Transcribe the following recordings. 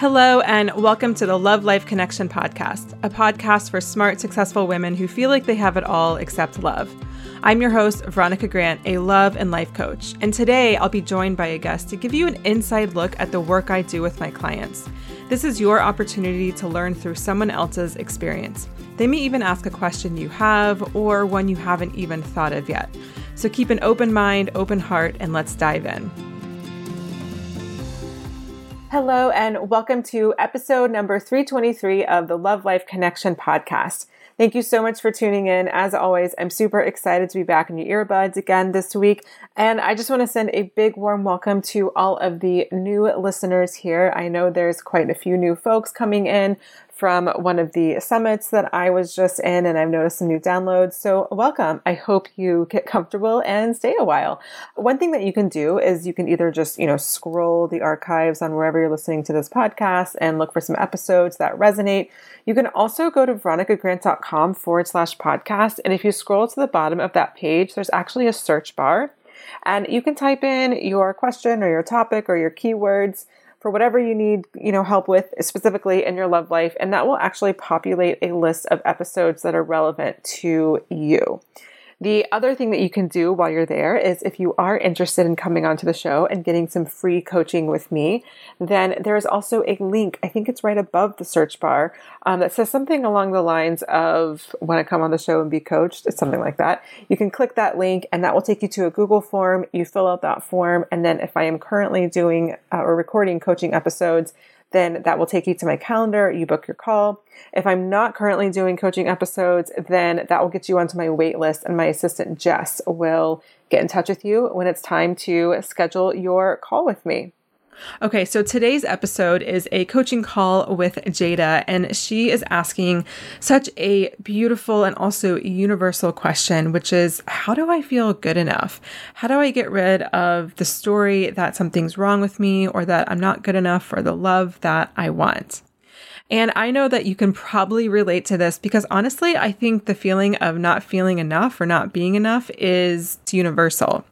Hello, and welcome to the Love Life Connection podcast, a podcast for smart, successful women who feel like they have it all except love. I'm your host, Veronica Grant, a love and life coach, and today I'll be joined by a guest to give you an inside look at the work I do with my clients. This is your opportunity to learn through someone else's experience. They may even ask a question you have or one you haven't even thought of yet. So keep an open mind, open heart, and let's dive in. Hello, and welcome to episode number 323 of the Love Life Connection podcast. Thank you so much for tuning in. As always, I'm super excited to be back in your earbuds again this week. And I just want to send a big warm welcome to all of the new listeners here. I know there's quite a few new folks coming in from one of the summits that I was just in, and I've noticed some new downloads. So, welcome. I hope you get comfortable and stay a while. One thing that you can do is you can either just, you know, scroll the archives on wherever you're listening to this podcast and look for some episodes that resonate. You can also go to veronicagrant.com forward slash podcast. And if you scroll to the bottom of that page, there's actually a search bar. And you can type in your question or your topic or your keywords for whatever you need, you know, help with specifically in your love life, and that will actually populate a list of episodes that are relevant to you. The other thing that you can do while you're there is if you are interested in coming onto the show and getting some free coaching with me, then there is also a link. I think it's right above the search bar um, that says something along the lines of "Want to come on the show and be coached?" It's something like that. You can click that link, and that will take you to a Google form. You fill out that form, and then if I am currently doing uh, or recording coaching episodes, then that will take you to my calendar. You book your call. If I'm not currently doing coaching episodes, then that will get you onto my wait list, and my assistant Jess will get in touch with you when it's time to schedule your call with me. Okay, so today's episode is a coaching call with Jada, and she is asking such a beautiful and also universal question, which is How do I feel good enough? How do I get rid of the story that something's wrong with me or that I'm not good enough for the love that I want? And I know that you can probably relate to this because honestly, I think the feeling of not feeling enough or not being enough is universal.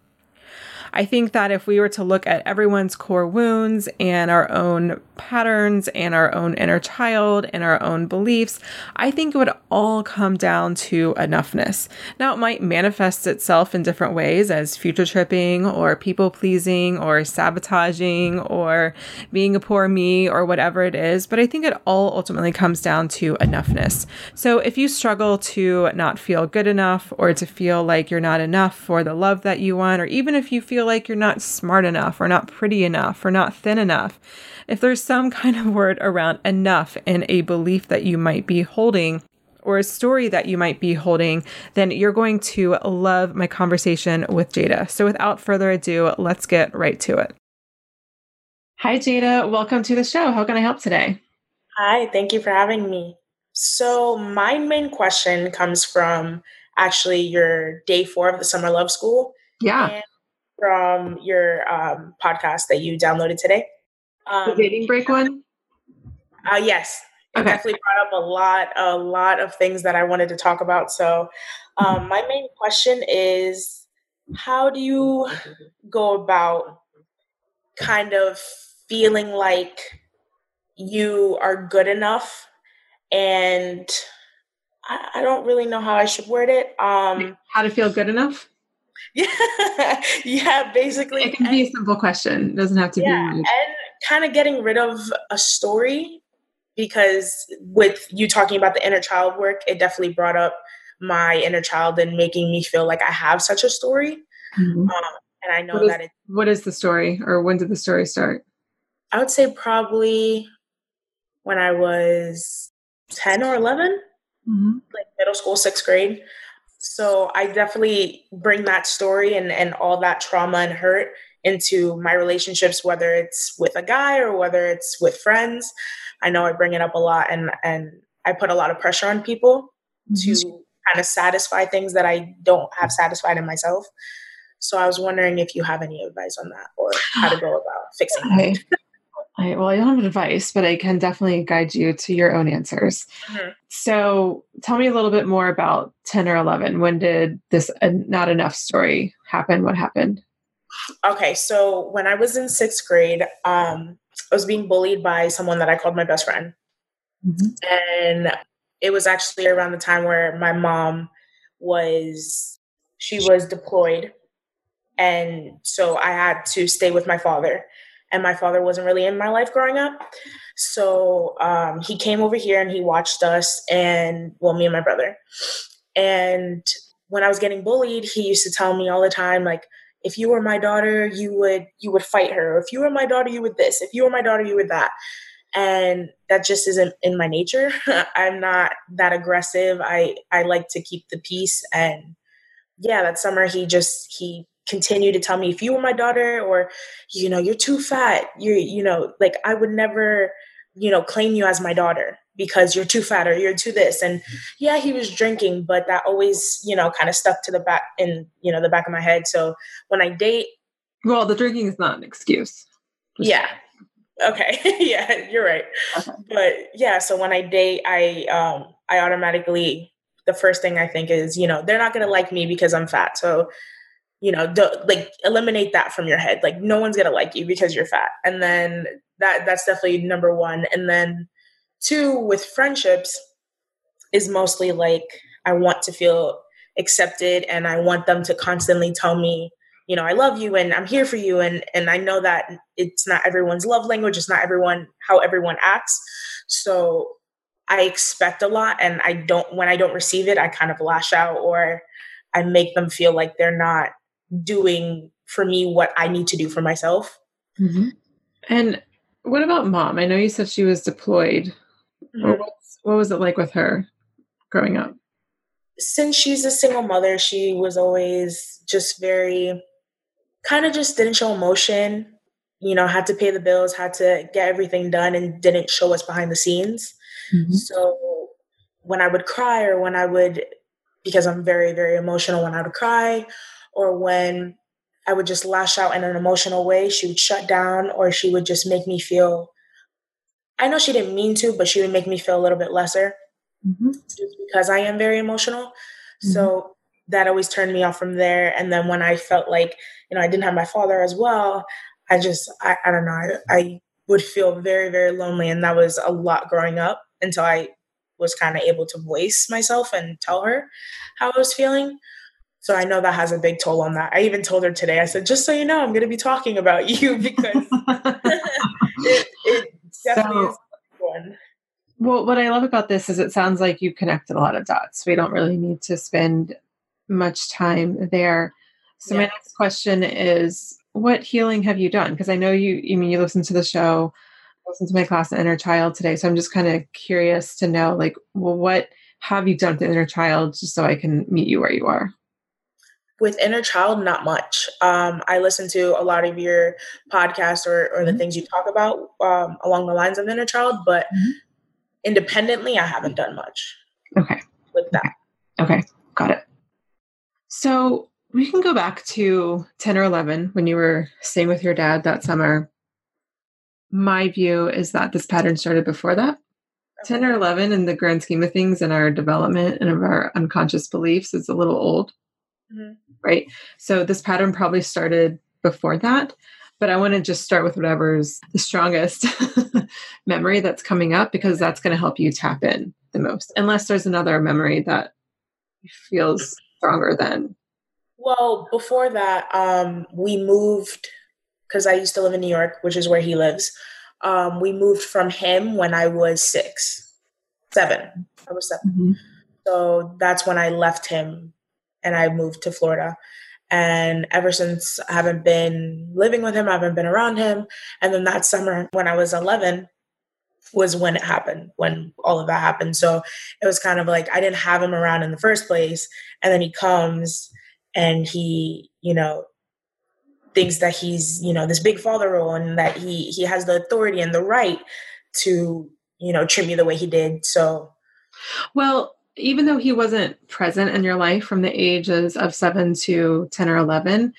I think that if we were to look at everyone's core wounds and our own patterns and our own inner child and our own beliefs, I think it would all come down to enoughness. Now, it might manifest itself in different ways as future tripping or people pleasing or sabotaging or being a poor me or whatever it is, but I think it all ultimately comes down to enoughness. So if you struggle to not feel good enough or to feel like you're not enough for the love that you want, or even if you feel like you're not smart enough or not pretty enough or not thin enough, if there's some kind of word around enough in a belief that you might be holding, or a story that you might be holding, then you're going to love my conversation with Jada. So without further ado, let's get right to it. Hi, Jada. Welcome to the show. How can I help today? Hi, thank you for having me. So, my main question comes from actually your day four of the Summer Love School. Yeah. From your um, podcast that you downloaded today. Um, the dating break one. Uh, yes, it okay. definitely brought up a lot, a lot of things that I wanted to talk about. So, um, my main question is, how do you go about kind of feeling like you are good enough and I, I, don't really know how I should word it. Um, how to feel good enough? Yeah, yeah. Basically, it can be a simple question. It doesn't have to yeah, be. And kind of getting rid of a story because with you talking about the inner child work, it definitely brought up my inner child and making me feel like I have such a story. Mm-hmm. Um, and I know what is, that it. What is the story, or when did the story start? I would say probably when I was 10 or 11, mm-hmm. like middle school, sixth grade. So I definitely bring that story and, and all that trauma and hurt into my relationships, whether it's with a guy or whether it's with friends. I know I bring it up a lot and, and I put a lot of pressure on people mm-hmm. to kind of satisfy things that I don't have satisfied in myself. So I was wondering if you have any advice on that or how to go about fixing that. I, well, I don't have advice, but I can definitely guide you to your own answers. Mm-hmm. So, tell me a little bit more about 10 or 11. When did this uh, not enough story happen? What happened? Okay, so when I was in sixth grade, um, I was being bullied by someone that I called my best friend. Mm-hmm. And it was actually around the time where my mom was, she was deployed. And so I had to stay with my father and my father wasn't really in my life growing up. So um, he came over here and he watched us and well, me and my brother. And when I was getting bullied, he used to tell me all the time, like, if you were my daughter, you would you would fight her. If you were my daughter, you would this. If you were my daughter, you would that. And that just isn't in my nature. I'm not that aggressive. I I like to keep the peace. And yeah, that summer he just he continue to tell me if you were my daughter or you know you're too fat you're you know like i would never you know claim you as my daughter because you're too fat or you're too this. And yeah he was drinking but that always you know kind of stuck to the back in you know the back of my head. So when i date well the drinking is not an excuse yeah. Okay. Yeah you're right. Okay. but yeah so when i date i um i automatically the first thing i think is you know they're not going to like me because i'm fat. So you know like eliminate that from your head. Like no one's gonna like you because you're fat. And then that that's definitely number one. And then two with friendships is mostly like i want to feel accepted and i want them to constantly tell me you know i love you and i'm here for you. And and i know that it's not everyone's love language it's not everyone how everyone acts. So i expect a lot and i don't when i don't receive it i kind of lash out or i make them feel like they're not doing for me what I need to do for myself. Mm-hmm. And what about mom? I know you said she was deployed. Mm-hmm. What was it like with her growing up? Since she's a single mother, she was always just very kind of just didn't show emotion, you know, had to pay the bills, had to get everything done, and didn't show us behind the scenes. Mm-hmm. So when I would cry or when I would, because I'm very, very emotional, when I would cry or when I would just lash out in an emotional way, she would shut down or she would just make me feel. I know she didn't mean to, but she would make me feel a little bit lesser mm-hmm. just because I am very emotional. Mm-hmm. So that always turned me off from there. And then when I felt like, you know, I didn't have my father as well, I just, I, I don't know, I, I would feel very, very lonely. And that was a lot growing up until I was kind of able to voice myself and tell her how I was feeling. So I know that has a big toll on that. I even told her today, I said, just so you know, I'm going to be talking about you because it, it, definitely so, is one. Well, what I love about this is it sounds like you connected a lot of dots. We don't really need to spend much time there. So yeah. my next question is what healing have you done? Because I know you I mean you listened to the show, listened to my class on inner child today. So I'm just kind of curious to know like, well, what have you done to inner child just so I can meet you where you are? With inner child not much um, i listen to a lot of your podcasts or, or the mm-hmm. things you talk about um, along the lines of inner child but mm-hmm. independently i haven't done much okay with that okay. okay got it so we can go back to 10 or 11 when you were staying with your dad that summer. My view is that this pattern started before that. 10 or 11 in the grand scheme of things in our development and of our unconscious beliefs is a little old. Mm-hmm. Right. So this pattern probably started before that. But I want to just start with whatever's the strongest memory that's coming up because that's going to help you tap in the most, unless there's another memory that feels stronger than. Well, before that, um, we moved because I used to live in New York, which is where he lives. Um, we moved from him when I was six, seven. I was 7 mm-hmm. So that's when I left him and I moved to Florida. And ever since I haven't been living with him, I haven't been around him. And then that summer when I was 11 was when it happened, when all of that happened. So it was kind of like I didn't have him around in the first place. And then he comes and he, you know, thinks that he's, you know, this big father role and that he he has the authority and the right to, you know, treat me the way he did. So well, even though he wasn't present in your life from the ages of seven to 10 or 11,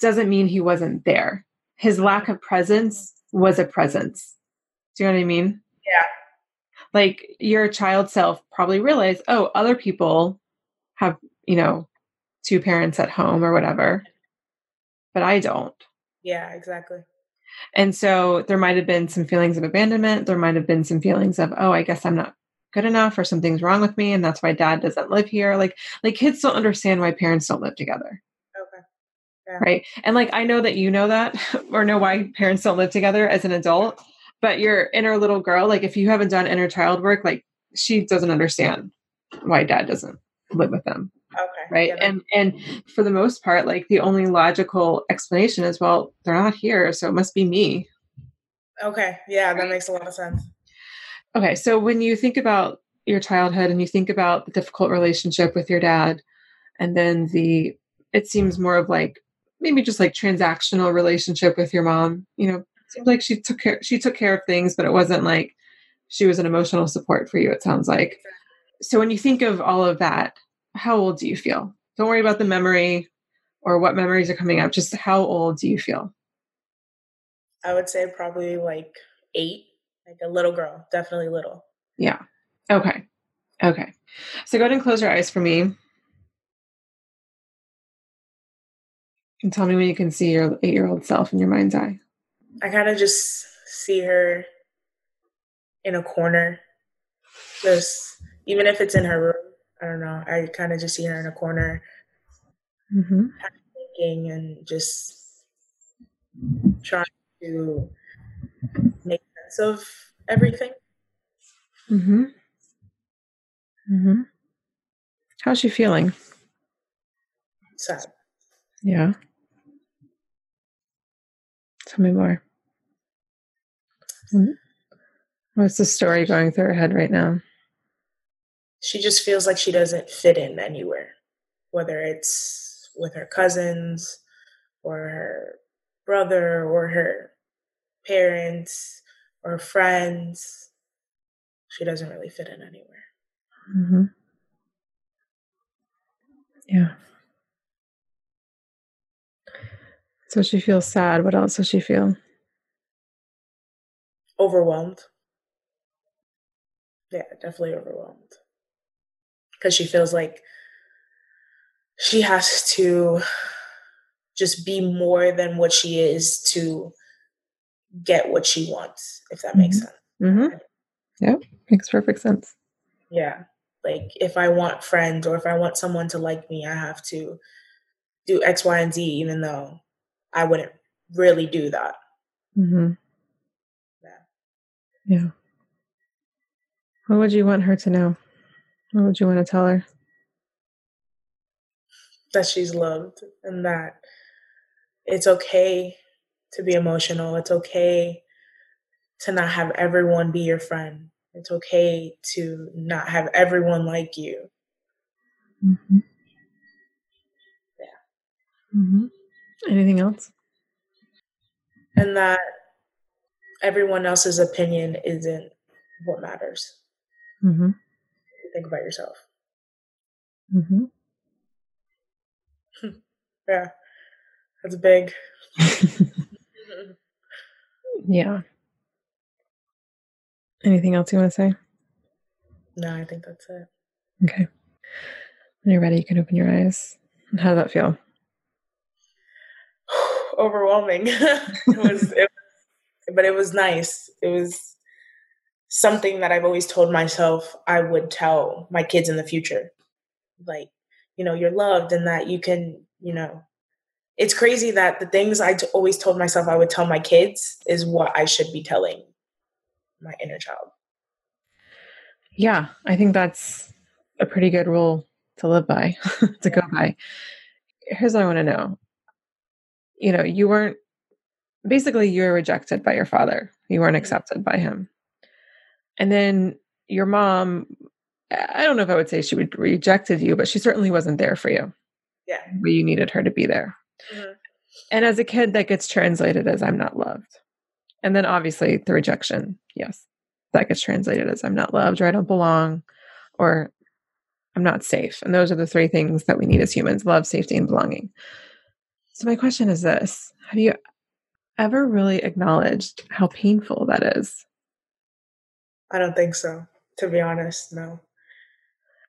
doesn't mean he wasn't there. His lack of presence was a presence. Do you know what I mean? Yeah. Like your child self probably realized, oh, other people have, you know, two parents at home or whatever, but I don't. Yeah, exactly. And so there might have been some feelings of abandonment. There might have been some feelings of, oh, I guess I'm not good enough or something's wrong with me and that's why dad doesn't live here. Like like kids don't understand why parents don't live together. Okay. Yeah. right? And like i know that you know that or know why parents don't live together as an adult but your inner little girl like if you haven't done inner child work like she doesn't understand why dad doesn't live with them. Okay. Right? Yeah, and and for the most part like the only logical explanation is well they're not here so it must be me. Okay. Yeah that makes a lot of sense Okay, so when you think about your childhood and you think about the difficult relationship with your dad, and then the it seems more of like maybe just like transactional relationship with your mom. You know, seems like she took care she took care of things, but it wasn't like she was an emotional support for you. It sounds like. So when you think of all of that, how old do you feel? Don't worry about the memory or what memories are coming up. Just how old do you feel? I would say probably like eight like a little girl, definitely little. Yeah. Okay. Okay. So go ahead and close your eyes for me. And tell me when you can see your eight year old self in your mind's eye. I kind of just see her in a corner. Just, even if it's in her room, I don't know. I kind of just see her in a corner, mm-hmm. thinking and just trying to sense of everything. Mm-hmm. Mm-hmm. How's she feeling? Sad. Yeah. Tell me more. What's the story going through her head right now? She just feels like she doesn't fit in anywhere, whether it's with her cousins or her brother or her parents or friends. She doesn't really fit in anywhere. Mm-hmm. Yeah. So she feels sad. What else does she feel? Overwhelmed. Yeah, definitely overwhelmed. Because she feels like she has to just be more than what she is to get what she wants, if that mm-hmm. makes sense. Mm-hmm. Yep, makes perfect sense. Yeah. Like if I want friends or if I want someone to like me, I have to do X, Y, and Z, even though I wouldn't really do that. Mm-hmm. Yeah. Yeah. What would you want her to know? What would you want to tell her? That she's loved and that it's okay to be emotional. It's okay to not have everyone be your friend. It's okay to not have everyone like you. Mm-hmm. Yeah. Mm-hmm. Anything else? And that everyone else's opinion isn't what matters. Mm-hmm. Think about yourself. Mm-hmm. Yeah. That's big. yeah. Anything else you want to say? No, I think that's it. Okay. When you're ready, you can open your eyes. How did that feel? Overwhelming. it was, it, but it was nice. It was something that I've always told myself I would tell my kids in the future. Like, you know, you're loved and that you can, you know, it's crazy that the things I t- always told myself I would tell my kids is what I should be telling my inner child. Yeah, I think that's a pretty good rule to live by, to go by. Here's what I want to know. You know, you weren't basically you were rejected by your father. You weren't mm-hmm. accepted by him. And then your mom, I don't know if I would say she would rejected you, but she certainly wasn't there for you. Yeah. But you needed her to be there. Mm-hmm. And as a kid, that gets translated as I'm not loved. And then obviously the rejection, yes, that gets translated as I'm not loved or I don't belong or I'm not safe. And those are the three things that we need as humans love, safety, and belonging. So, my question is this Have you ever really acknowledged how painful that is? I don't think so, to be honest, no.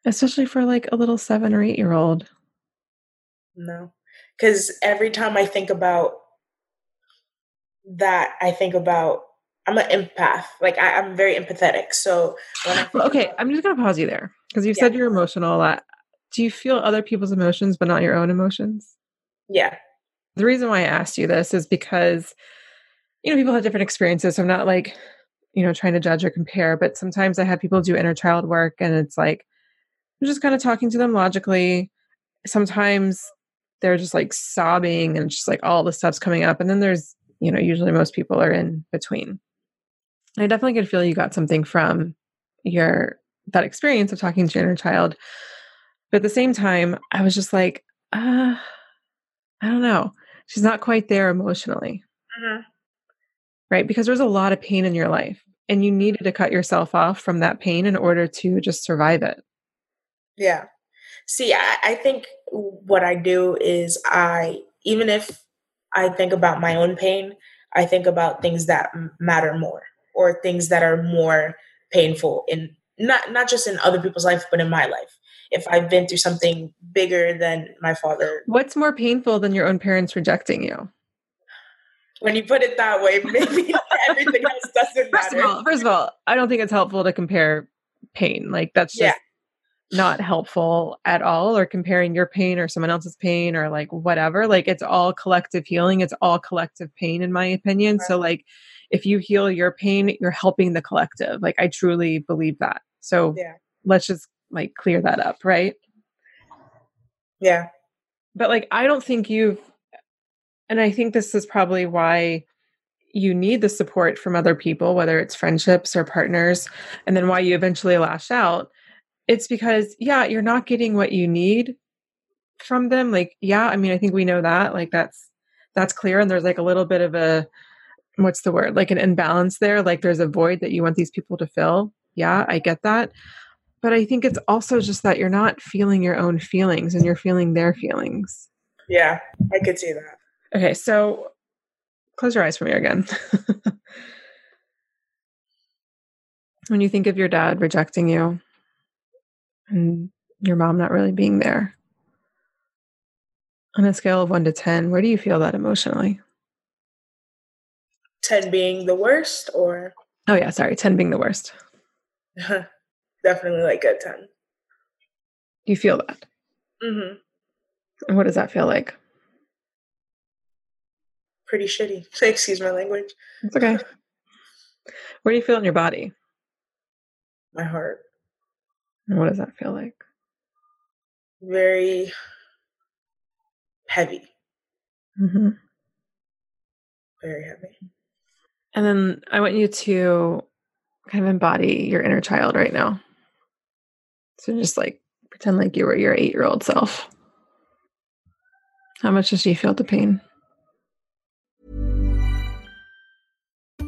Especially for like a little seven or eight year old. No. Because every time I think about that, I think about I'm an empath. Like I, am very empathetic. So well, okay, about, I'm just gonna pause you there because you yeah. said you're emotional a lot. Do you feel other people's emotions but not your own emotions? Yeah. The reason why I asked you this is because you know people have different experiences. So I'm not like you know trying to judge or compare, but sometimes I have people do inner child work and it's like I'm just kind of talking to them logically. Sometimes they're just like sobbing and just like all the stuff's coming up. And then there's, you know, usually most people are in between. I definitely could feel you got something from your that experience of talking to your inner child. But at the same time, I was just like, uh, I don't know. She's not quite there emotionally. Mm-hmm. Right? Because there's a lot of pain in your life and you needed to cut yourself off from that pain in order to just survive it. Yeah. See, I, I think what I do is I, even if I think about my own pain, I think about things that matter more or things that are more painful in not not just in other people's life but in my life. If i've been through something bigger than my father. What's more painful than your own parents rejecting you? When you put it that way maybe everything else doesn't matter first of all first of all i don't think it's helpful to compare pain. Like that's just yeah not helpful at all or comparing your pain or someone else's pain or like whatever like it's all collective healing it's all collective pain in my opinion right. so like if you heal your pain you're helping the collective like i truly believe that so yeah. let's just like clear that up right yeah but like i don't think you've and i think this is probably why you need the support from other people whether it's friendships or partners and then why you eventually lash out it's because yeah you're not getting what you need from them like yeah i mean i think we know that like that's that's clear and there's like a little bit of a what's the word like an imbalance there like there's a void that you want these people to fill. Yeah i get that but i think it's also just that you're not feeling your own feelings and you're feeling their feelings. Yeah i could see that. Okay so close your eyes for me again. When you think of your dad rejecting you and your mom not really being there. On a scale of one to 10, where do you feel that emotionally? 10 being the worst, or? Oh, yeah, sorry, 10 being the worst. Definitely like a 10. You feel that? Mm-hmm. And what does that feel like? Pretty shitty. Excuse my language. It's okay. Where do you feel in your body? My heart. And what does that feel like? Very heavy. Mm-hmm. Very heavy. And then I want you to kind of embody your inner child right now. So just like pretend like you were your eight year old self. How much does she feel the pain?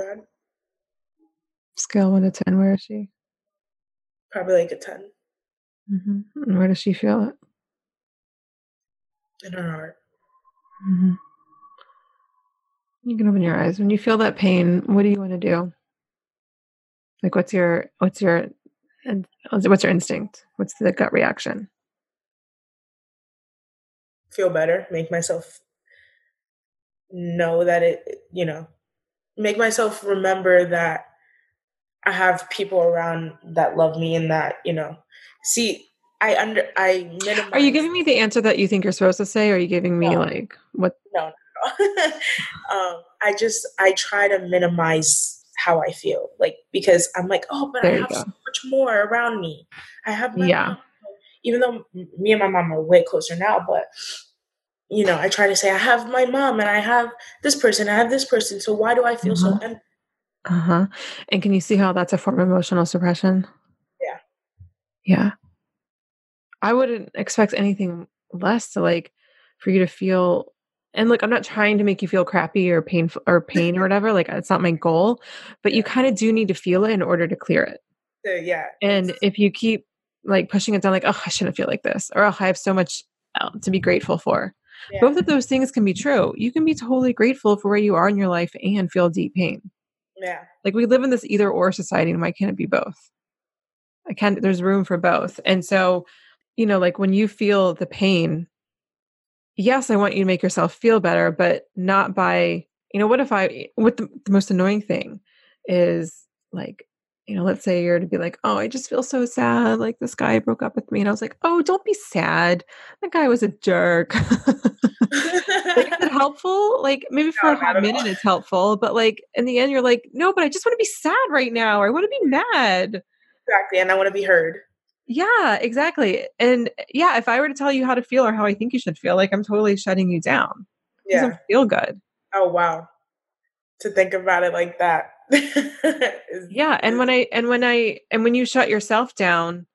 bad. Scale one to ten. Where is she? Probably like a 10 Mm-hmm. Where does she feel it? in her heart. Mm-hmm. You can open your eyes when you feel that pain. What do you want to do? Like, what's your what's your and what's your instinct? What's the gut reaction? Feel better, make myself know that it, you know, make myself remember that I have people around that love me and that, you know, see, I under, I minimize. Are you giving me the answer that you think you're supposed to say? Or are you giving me No. like what? no, no. um, I just I try to minimize how I feel, like because I'm like, oh, but There I have so much more around me. I have my Yeah. mom. even though me and my mom are way closer now, but you know, I try to say I have my mom and I have this person, I have this person. So why do I feel so Mhm. empty? Uh huh. And can you see how that's a form of emotional suppression? Yeah. Yeah. I wouldn't expect anything less to like for you to feel. And look, I'm not trying to make you feel crappy or painful or pain or whatever. Like it's not my goal, but you kind of do need to feel it in order to clear it. So, yeah, And if you keep like pushing it down, like, oh, I shouldn't feel like this, or oh, I have so much uh, to be grateful for. Yeah, Both of those things can be true. You can be totally grateful for where you are in your life and feel deep pain. yeah, Like we live in this either or society, and why can't it be both? I can't. There's room for both. And so, you know, like when you feel the pain, yes, I want you to make yourself feel better, but not by, you know, what if I, eh, what the, the most annoying thing is like, you know, let's say you're to be like, oh, I just feel so sad. Like this guy broke up with me. And I was like, oh, don't be sad. That guy was a jerk. like, is it helpful? Like maybe for No, a minute it's helpful, but like in the end, you're like, no, but I just want to be sad right now. Or I want to be mad. exactly. And I want to be heard. Yeah, exactly. And eh, yeah, if I were to tell you how to feel or how I think you should feel, like I'm totally shutting you down. It Yeah. doesn't feel good. Oh wow. To think about it like that. Yeah. And when I and when I and when you shut yourself down,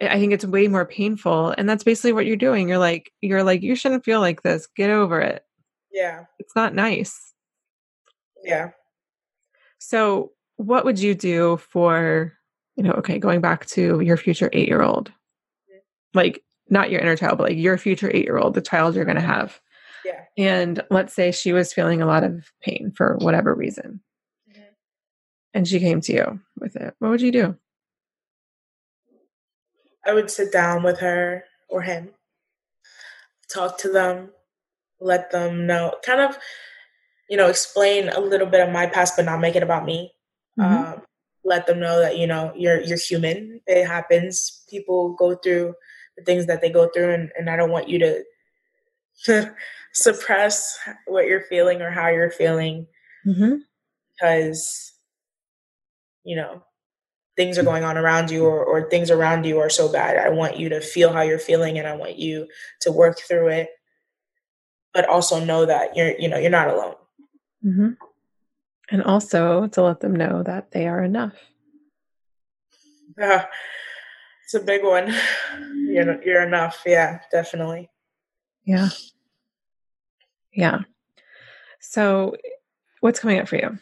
I think it's way more painful. And that's basically what you're doing. You're like, you're like, you shouldn't feel like this. Get over it. yeah, It's not nice. yeah. So, what would you do for, you know, okay, going back to your future eight year old? Mm-hmm. Like, not your inner child, but like your future eight year old, the child you're going to have. Yeah. And let's say she was feeling a lot of pain for whatever reason. And she came to you with it. What would you do? I would sit down with her or him, talk to them, let them know, kind of, you know, explain a little bit of my past, but not make it about me. Mhm. Um, let them know that you know you're you're human. It happens. People go through the things that they go through, and, and I don't want you to suppress what you're feeling or how you're feeling Mm-hmm. because you know things are going on around you or, or things around you are so bad i want you to feel how you're feeling and i want you to work through it but also know that you're you know you're not alone Mm-hmm. And also to let them know that they are enough. Ah, it's a big one you're, you're enough yeah definitely Yeah. Yeah. So, what's coming up for you?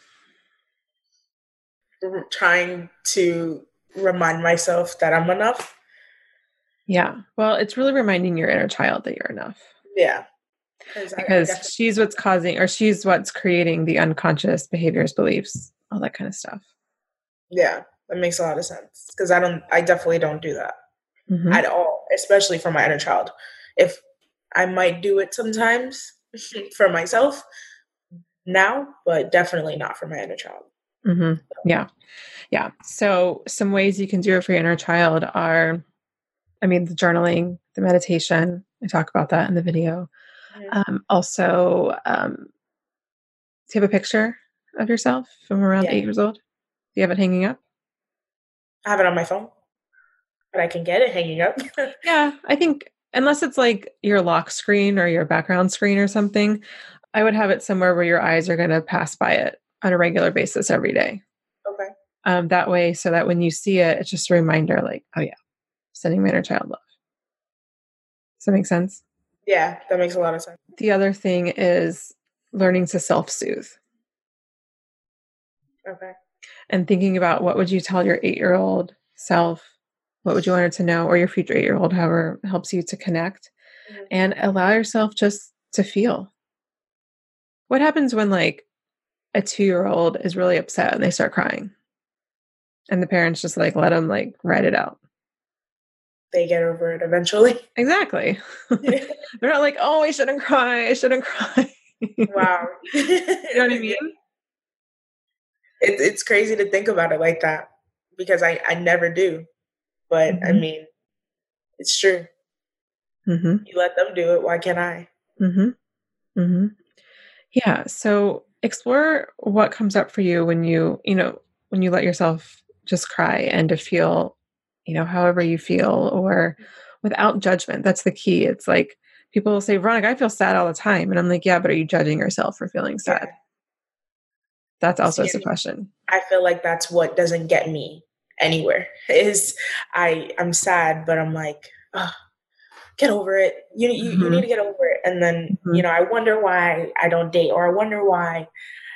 Trying to remind myself that i'm enough Yeah. Well, it's really reminding your inner child that you're enough yeah because I- I she's what's causing or she's what's creating the unconscious behaviors, beliefs, all that kind of stuff. yeah that makes a lot of sense because I don't, I definitely don't do that Mhm. at all, especially for my inner child. If I might do it sometimes for myself now, but definitely not for my inner child. Hmm Yeah. Yeah. So, some ways you can do it for your inner child are, I mean, the journaling, the meditation. I talk about that in the video. Mhm. Um, also, um, do you have a picture of yourself from around Yeah. eight years old? Do you have it hanging up? I have it on my phone, but I can get it hanging up. Yeah. I think, unless it's like your lock screen or your background screen or something, I would have it somewhere where your eyes are going to pass by it on a regular basis every day. okay. um, that way so that when you see it, it's just a reminder like, oh yeah, sending my inner child love. Does that make sense? Yeah, that makes a lot of sense. The other thing is learning to self soothe Okay. and thinking about what would you tell your eight year old self? What would you want her to know? Or your future eight year old, however helps you to connect Mhm. and allow yourself just to feel. What happens when like a two year old is really upset and they start crying? And the parents just like let them like write it out. They get over it eventually. Exactly. They're not like, oh, I shouldn't cry. I shouldn't cry. wow. you know what I mean? It, it's crazy to think about it like that because I, I never do. But I Mhm. mean, it's true. Mm-hmm. You let them do it. Why can't I? Mm-hmm. Mm-hmm. Yeah. So explore what comes up for you when you, you know, when you let yourself just cry and to feel, you know, however you feel or without judgment. That's the key. It's like people will say, Veronica, I feel sad all the time. And I'm like, yeah, but are you judging yourself for feeling sad? Yeah. That's also See, a question. I feel like that's what doesn't get me anywhere. Is I I'm sad, but I'm like, oh, get over it. You you, you Mhm. need to get over it. And then Mhm. you know, I wonder why I don't date, or I wonder why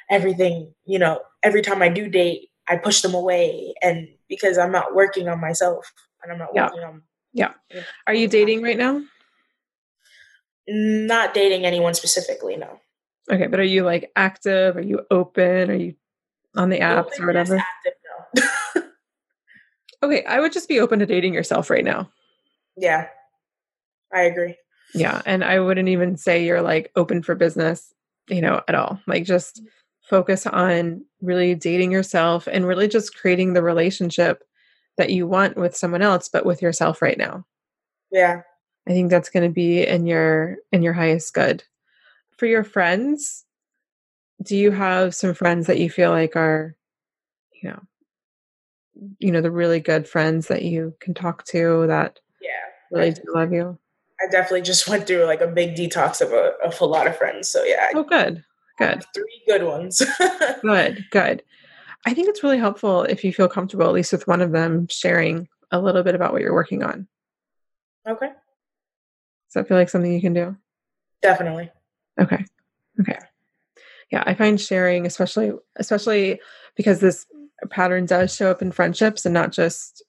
everything. You know, every time I do date, I push them away, and because I'm not working on myself, and I'm not Yeah. working on Yeah. Are you dating right now? not dating anyone specifically. No, Okay, but are you like active? Are you open? Are you on the apps Open, or whatever? yes, active, no. Okay, I would just be open to dating yourself right now. yeah, I agree. Yeah, and I wouldn't even say you're like open for business, you know, at all. Like just mm. focus on really dating yourself and really just creating the relationship that you want with someone else but with yourself right now. Yeah. I think that's going to be in your in your highest good. For your friends, do you have some friends that you feel like are you know you know the really good friends that you can talk to that Yeah. really do love you? I definitely just went through like a big detox of a, of a lot of friends. So yeah, Oh good. Good. three good ones. Good, good. I think it's really helpful if you feel comfortable, at least with one of them, sharing a little bit about what you're working on. okay, Does that feel like something you can do? definitely. Okay. Okay. Yeah, I find sharing, especially especially because this pattern does show up in friendships and not just,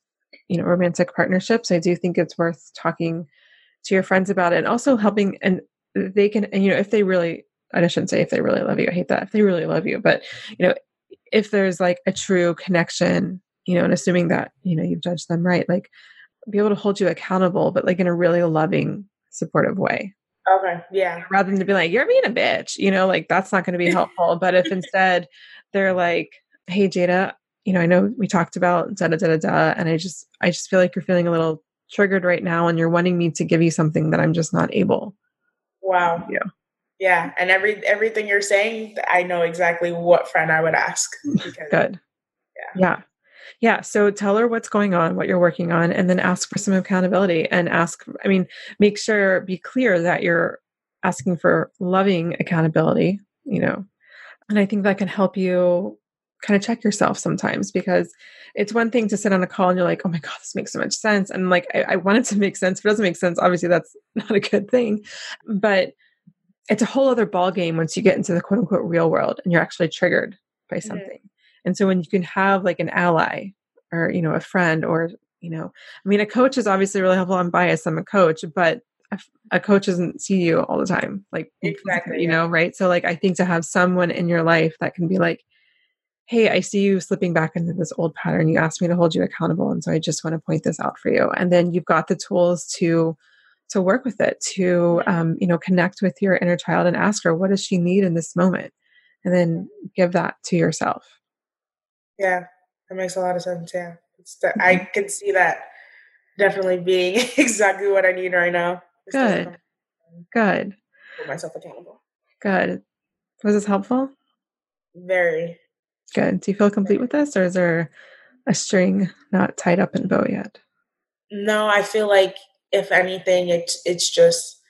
you know, romantic partnerships. I do think it's worth talking to your friends about it and also helping and they can and you know, if they really I shouldn't say if they really love you, I hate that. If they really love you, but you know, if there's like a true connection, you know, and assuming that, you know, you've judged them right, like be able to hold you accountable, but like in a really loving, supportive way Okay, yeah, rather than to be like, you're being a bitch, you know, like that's not going to be helpful. but if instead they're like, hey, Jada, you know, I know we talked about da da da da da, and I just, I just feel like you're feeling a little triggered right now, and you're wanting me to give you something that I'm just not able. wow, Yeah. yeah. And every everything you're saying, I know exactly what friend I would ask. Because, Good. Yeah. Yeah. So tell her what's going on, what you're working on, and then ask for some accountability and ask, I mean, make sure, be clear that you're asking for loving accountability, you know. And I think that can help you kind of check yourself sometimes because it's one thing to sit on a call and you're like, oh my God, this makes so much sense. And like, I, I want it to make sense. If it doesn't make sense, obviously that's not a good thing. But it's a whole other ball game once you get into the quote unquote real world and you're actually triggered by something. And so when you can have like an ally or, you know, a friend or, you know, I mean, a coach is obviously really helpful. I'm biased. I'm a coach, but a coach doesn't see you all the time. Like, Exactly, you yeah. know, right? So like, I think to have someone in your life that can be like, hey, I see you slipping back into this old pattern. You asked me to hold you accountable. And so I just want to point this out for you. And then you've got the tools to to work with it, to um, you know, connect with your inner child and ask her, what does she need in this moment? And then give that to yourself. Yeah, that makes a lot of sense. Yeah. The, I mm-hmm. can see that definitely being exactly what I need right now. Good. Good. Hold myself accountable. Good. Was this helpful? Very. Good. Do you feel complete with this, or is there a string not tied up in bow yet? No, I feel like if anything, it's it's just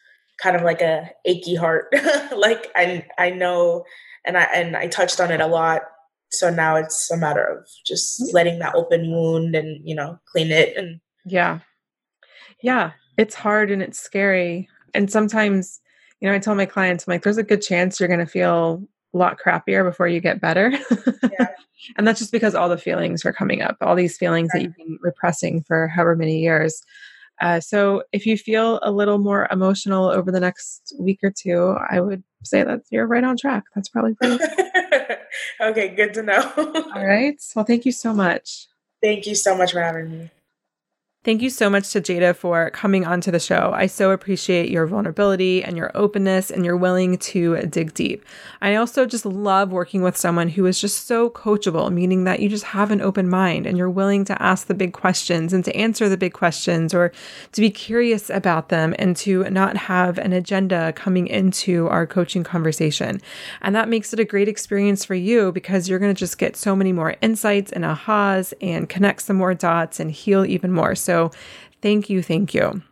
kind of like a achy heart. like I I know, and I and I touched on it a lot. So now it's a matter of just mm-hmm. letting that open wound and you know clean it and yeah, yeah. It's hard and it's scary, and sometimes you know I tell my clients I'm like, there's a good chance you're going to feel a lot crappier before you get better. Yeah. and that's just because all the feelings are coming up, all these feelings right. that you've been repressing for however many years. Uh, so if you feel a little more emotional over the next week or two, I would say that you're right on track. That's probably pretty. okay, good to know. all right. Well, thank you so much. Thank you so much for having me. Thank you so much to Jada for coming onto the show. I so appreciate your vulnerability and your openness and you're willing to dig deep. I also just love working with someone who is just so coachable, meaning that you just have an open mind and you're willing to ask the big questions and to answer the big questions or to be curious about them and to not have an agenda coming into our coaching conversation. And that makes it a great experience for you because you're going to just get so many more insights and ahas and connect some more dots and heal even more. So so thank you, thank you.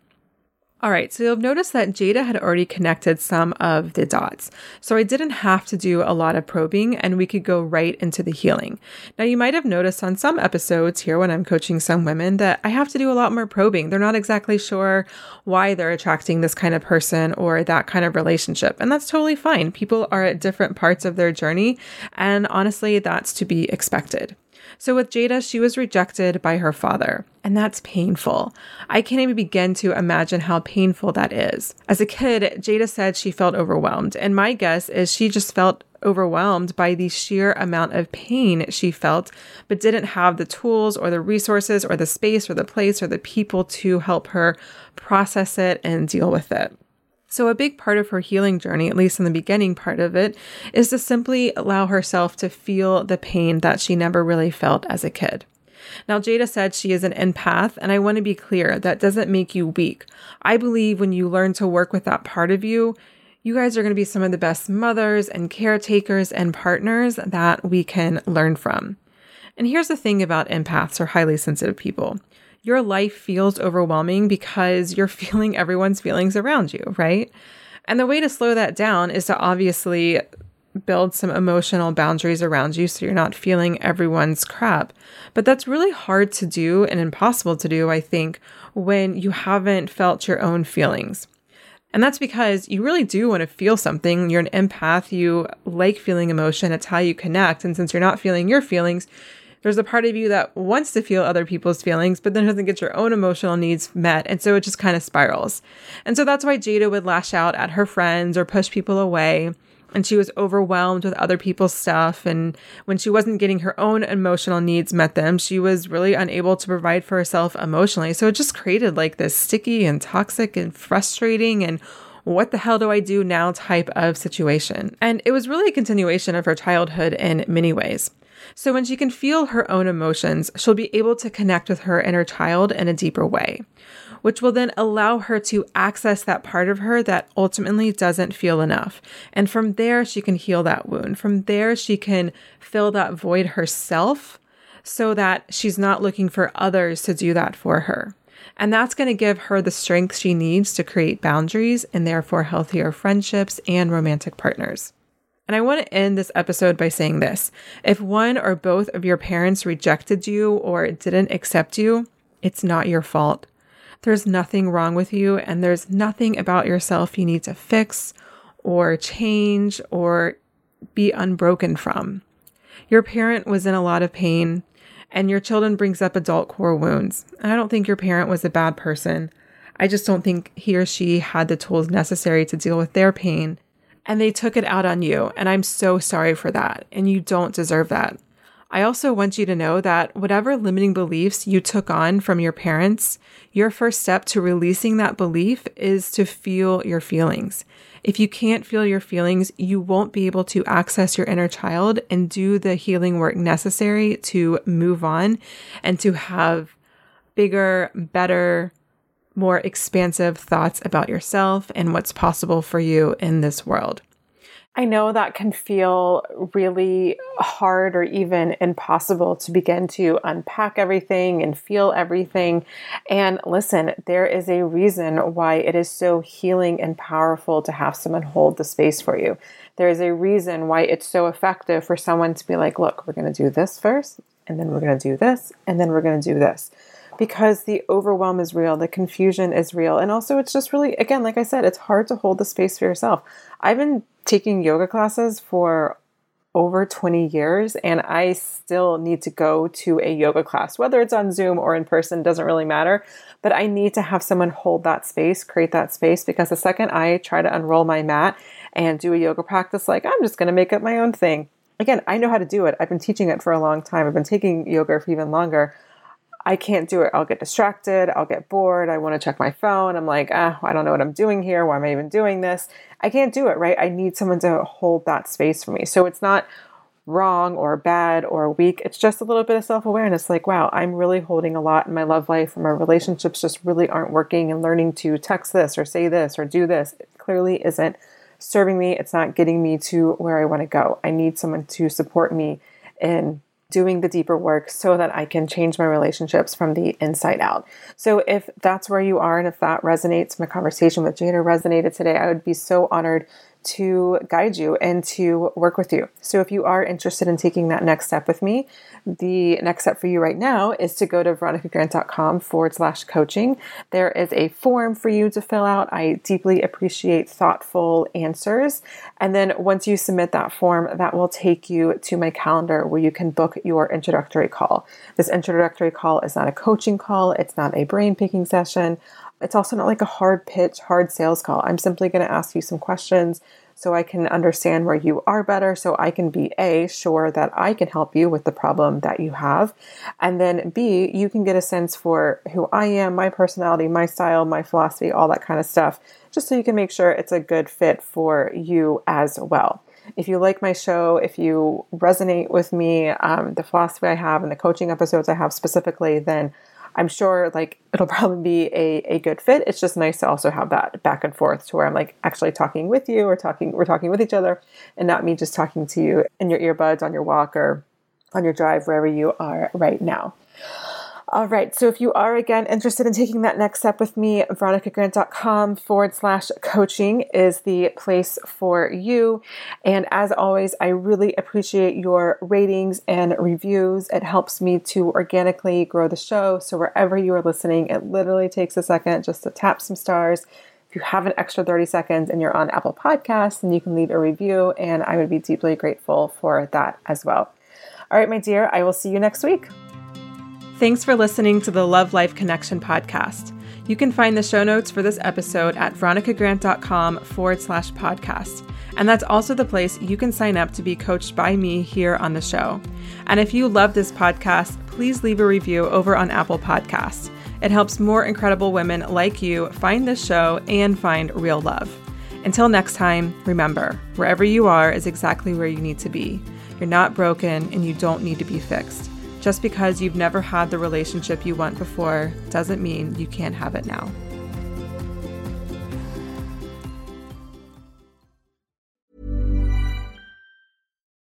All right, so you'll notice that Jada had already connected some of the dots. So I didn't have to do a lot of probing and we could go right into the healing. Now, you might have noticed on some episodes here when I'm coaching some women that I have to do a lot more probing. They're not exactly sure why they're attracting this kind of person or that kind of relationship. And that's totally fine. People are at different parts of their journey. And honestly, that's to be expected. So with Jada, she was rejected by her father, and that's painful. I can't even begin to imagine how painful that is. As a kid, Jada said she felt overwhelmed, and my guess is she just felt overwhelmed by the sheer amount of pain she felt, but didn't have the tools or the resources or the space or the place or the people to help her process it and deal with it. So, a big part of her healing journey, at least in the beginning part of it, is to simply allow herself to feel the pain that she never really felt as a kid. Now, Jada said she is an empath, and I want to be clear that doesn't make you weak. I believe when you learn to work with that part of you, you guys are going to be some of the best mothers and caretakers and partners that we can learn from. And here's the thing about empaths or highly sensitive people your life feels overwhelming because you're feeling everyone's feelings around you, right? And the way to slow that down is to obviously build some emotional boundaries around you so you're not feeling everyone's crap. But that's really hard to do and impossible to do, I think, when you haven't felt your own feelings. And that's because you really do want to feel something. You're an empath. You like feeling emotion. It's how you connect. And since you're not feeling your feelings, there's a part of you that wants to feel other people's feelings, but then doesn't get your own emotional needs met. And so it just kind of spirals. And so that's why Jada would lash out at her friends or push people away. And she was overwhelmed with other people's stuff. And when she wasn't getting her own emotional needs met them, she was really unable to provide for herself emotionally. So it just created like this sticky and toxic and frustrating and what the hell do I do now type of situation. And it was really a continuation of her childhood in many ways. So when she can feel her own emotions, she'll be able to connect with her inner child in a deeper way, which will then allow her to access that part of her that ultimately doesn't feel enough. And from there, she can heal that wound. From there, she can fill that void herself so that she's not looking for others to do that for her. And that's going to give her the strength she needs to create boundaries and therefore healthier friendships and romantic partners. And I want to end this episode by saying this if one or both of your parents rejected you or didn't accept you, it's not your fault. There's nothing wrong with you, and there's nothing about yourself you need to fix or change or be unbroken from. Your parent was in a lot of pain, and your children brings up adult core wounds. And I don't think your parent was a bad person. I just don't think he or she had the tools necessary to deal with their pain and they took it out on you. And I'm so sorry for that. And you don't deserve that. I also want you to know that whatever limiting beliefs you took on from your parents, your first step to releasing that belief is to feel your feelings. If you can't feel your feelings, you won't be able to access your inner child and do the healing work necessary to move on and to have bigger, better, more expansive thoughts about yourself and what's possible for you in this world. I know that can feel really hard or even impossible to begin to unpack everything and feel everything. And listen, there is a reason why it is so healing and powerful to have someone hold the space for you. There is a reason why it's so effective for someone to be like, look, we're going to do this first, and then we're going to do this, and then we're going to do this because the overwhelm is real, the confusion is real. And also, it's just really, again, like I said, it's hard to hold the space for yourself. I've been taking yoga classes for over 20 years and I still need to go to a yoga class, whether it's on Zoom or in person, doesn't really matter. But I need to have someone hold that space, create that space, because the second I try to unroll my mat and do a yoga practice, like I'm just going to make up my own thing. Again, I know how to do it. I've been teaching it for a long time. I've been taking yoga for even longer. I can't do it. I'll get distracted. I'll get bored. I want to check my phone. I'm like, ah, I don't know what I'm doing here. Why am I even doing this? I can't do it, right? I need someone to hold that space for me. So it's not wrong or bad or weak. It's just a little bit of self awareness like, wow, I'm really holding a lot in my love life, and my relationships just really aren't working, and learning to text this or say this or do this it clearly isn't serving me. It's not getting me to where I want to go. I need someone to support me in doing the deeper work so that I can change my relationships from the inside out. So, if that's where you are and if that resonates, my conversation with Jada resonated today, I would be so honored to guide you and to work with you. So, if you are interested in taking that next step with me, the next step for you right now is to go to veronicagrant.com forward slash coaching. There is a form for you to fill out. I deeply appreciate thoughtful answers. And then once you submit that form, that will take you to my calendar where you can book your introductory call. This introductory call is not a coaching call, it's not a brain picking session. It's also not like a hard pitch, hard sales call. I'm simply going to ask you some questions so I can understand where you are better, so I can be A, sure that I can help you with the problem that you have. And then B, you can get a sense for who I am, my personality, my style, my philosophy, all that kind of stuff, just so you can make sure it's a good fit for you as well. If you like my show, if you resonate with me, um, the philosophy I have, and the coaching episodes I have specifically, then I'm sure like it'll probably be a, a good fit. It's just nice to also have that back and forth to where I'm like actually talking with you or talking we're talking with each other and not me just talking to you in your earbuds on your walk or on your drive wherever you are right now. All right. So if you are again interested in taking that next step with me, veronicagrant.com forward slash coaching is the place for you. And as always, I really appreciate your ratings and reviews. It helps me to organically grow the show. So wherever you are listening, it literally takes a second just to tap some stars. If you have an extra 30 seconds and you're on Apple Podcasts, then you can leave a review, and I would be deeply grateful for that as well. All right, my dear, I will see you next week. Thanks for listening to the Love Life Connection podcast. You can find the show notes for this episode at veronicagrant.com forward slash podcast. And that's also the place you can sign up to be coached by me here on the show. And if you love this podcast, please leave a review over on Apple Podcasts. It helps more incredible women like you find this show and find real love. Until next time, remember wherever you are is exactly where you need to be. You're not broken and you don't need to be fixed. Just because you've never had the relationship you want before doesn't mean you can't have it now.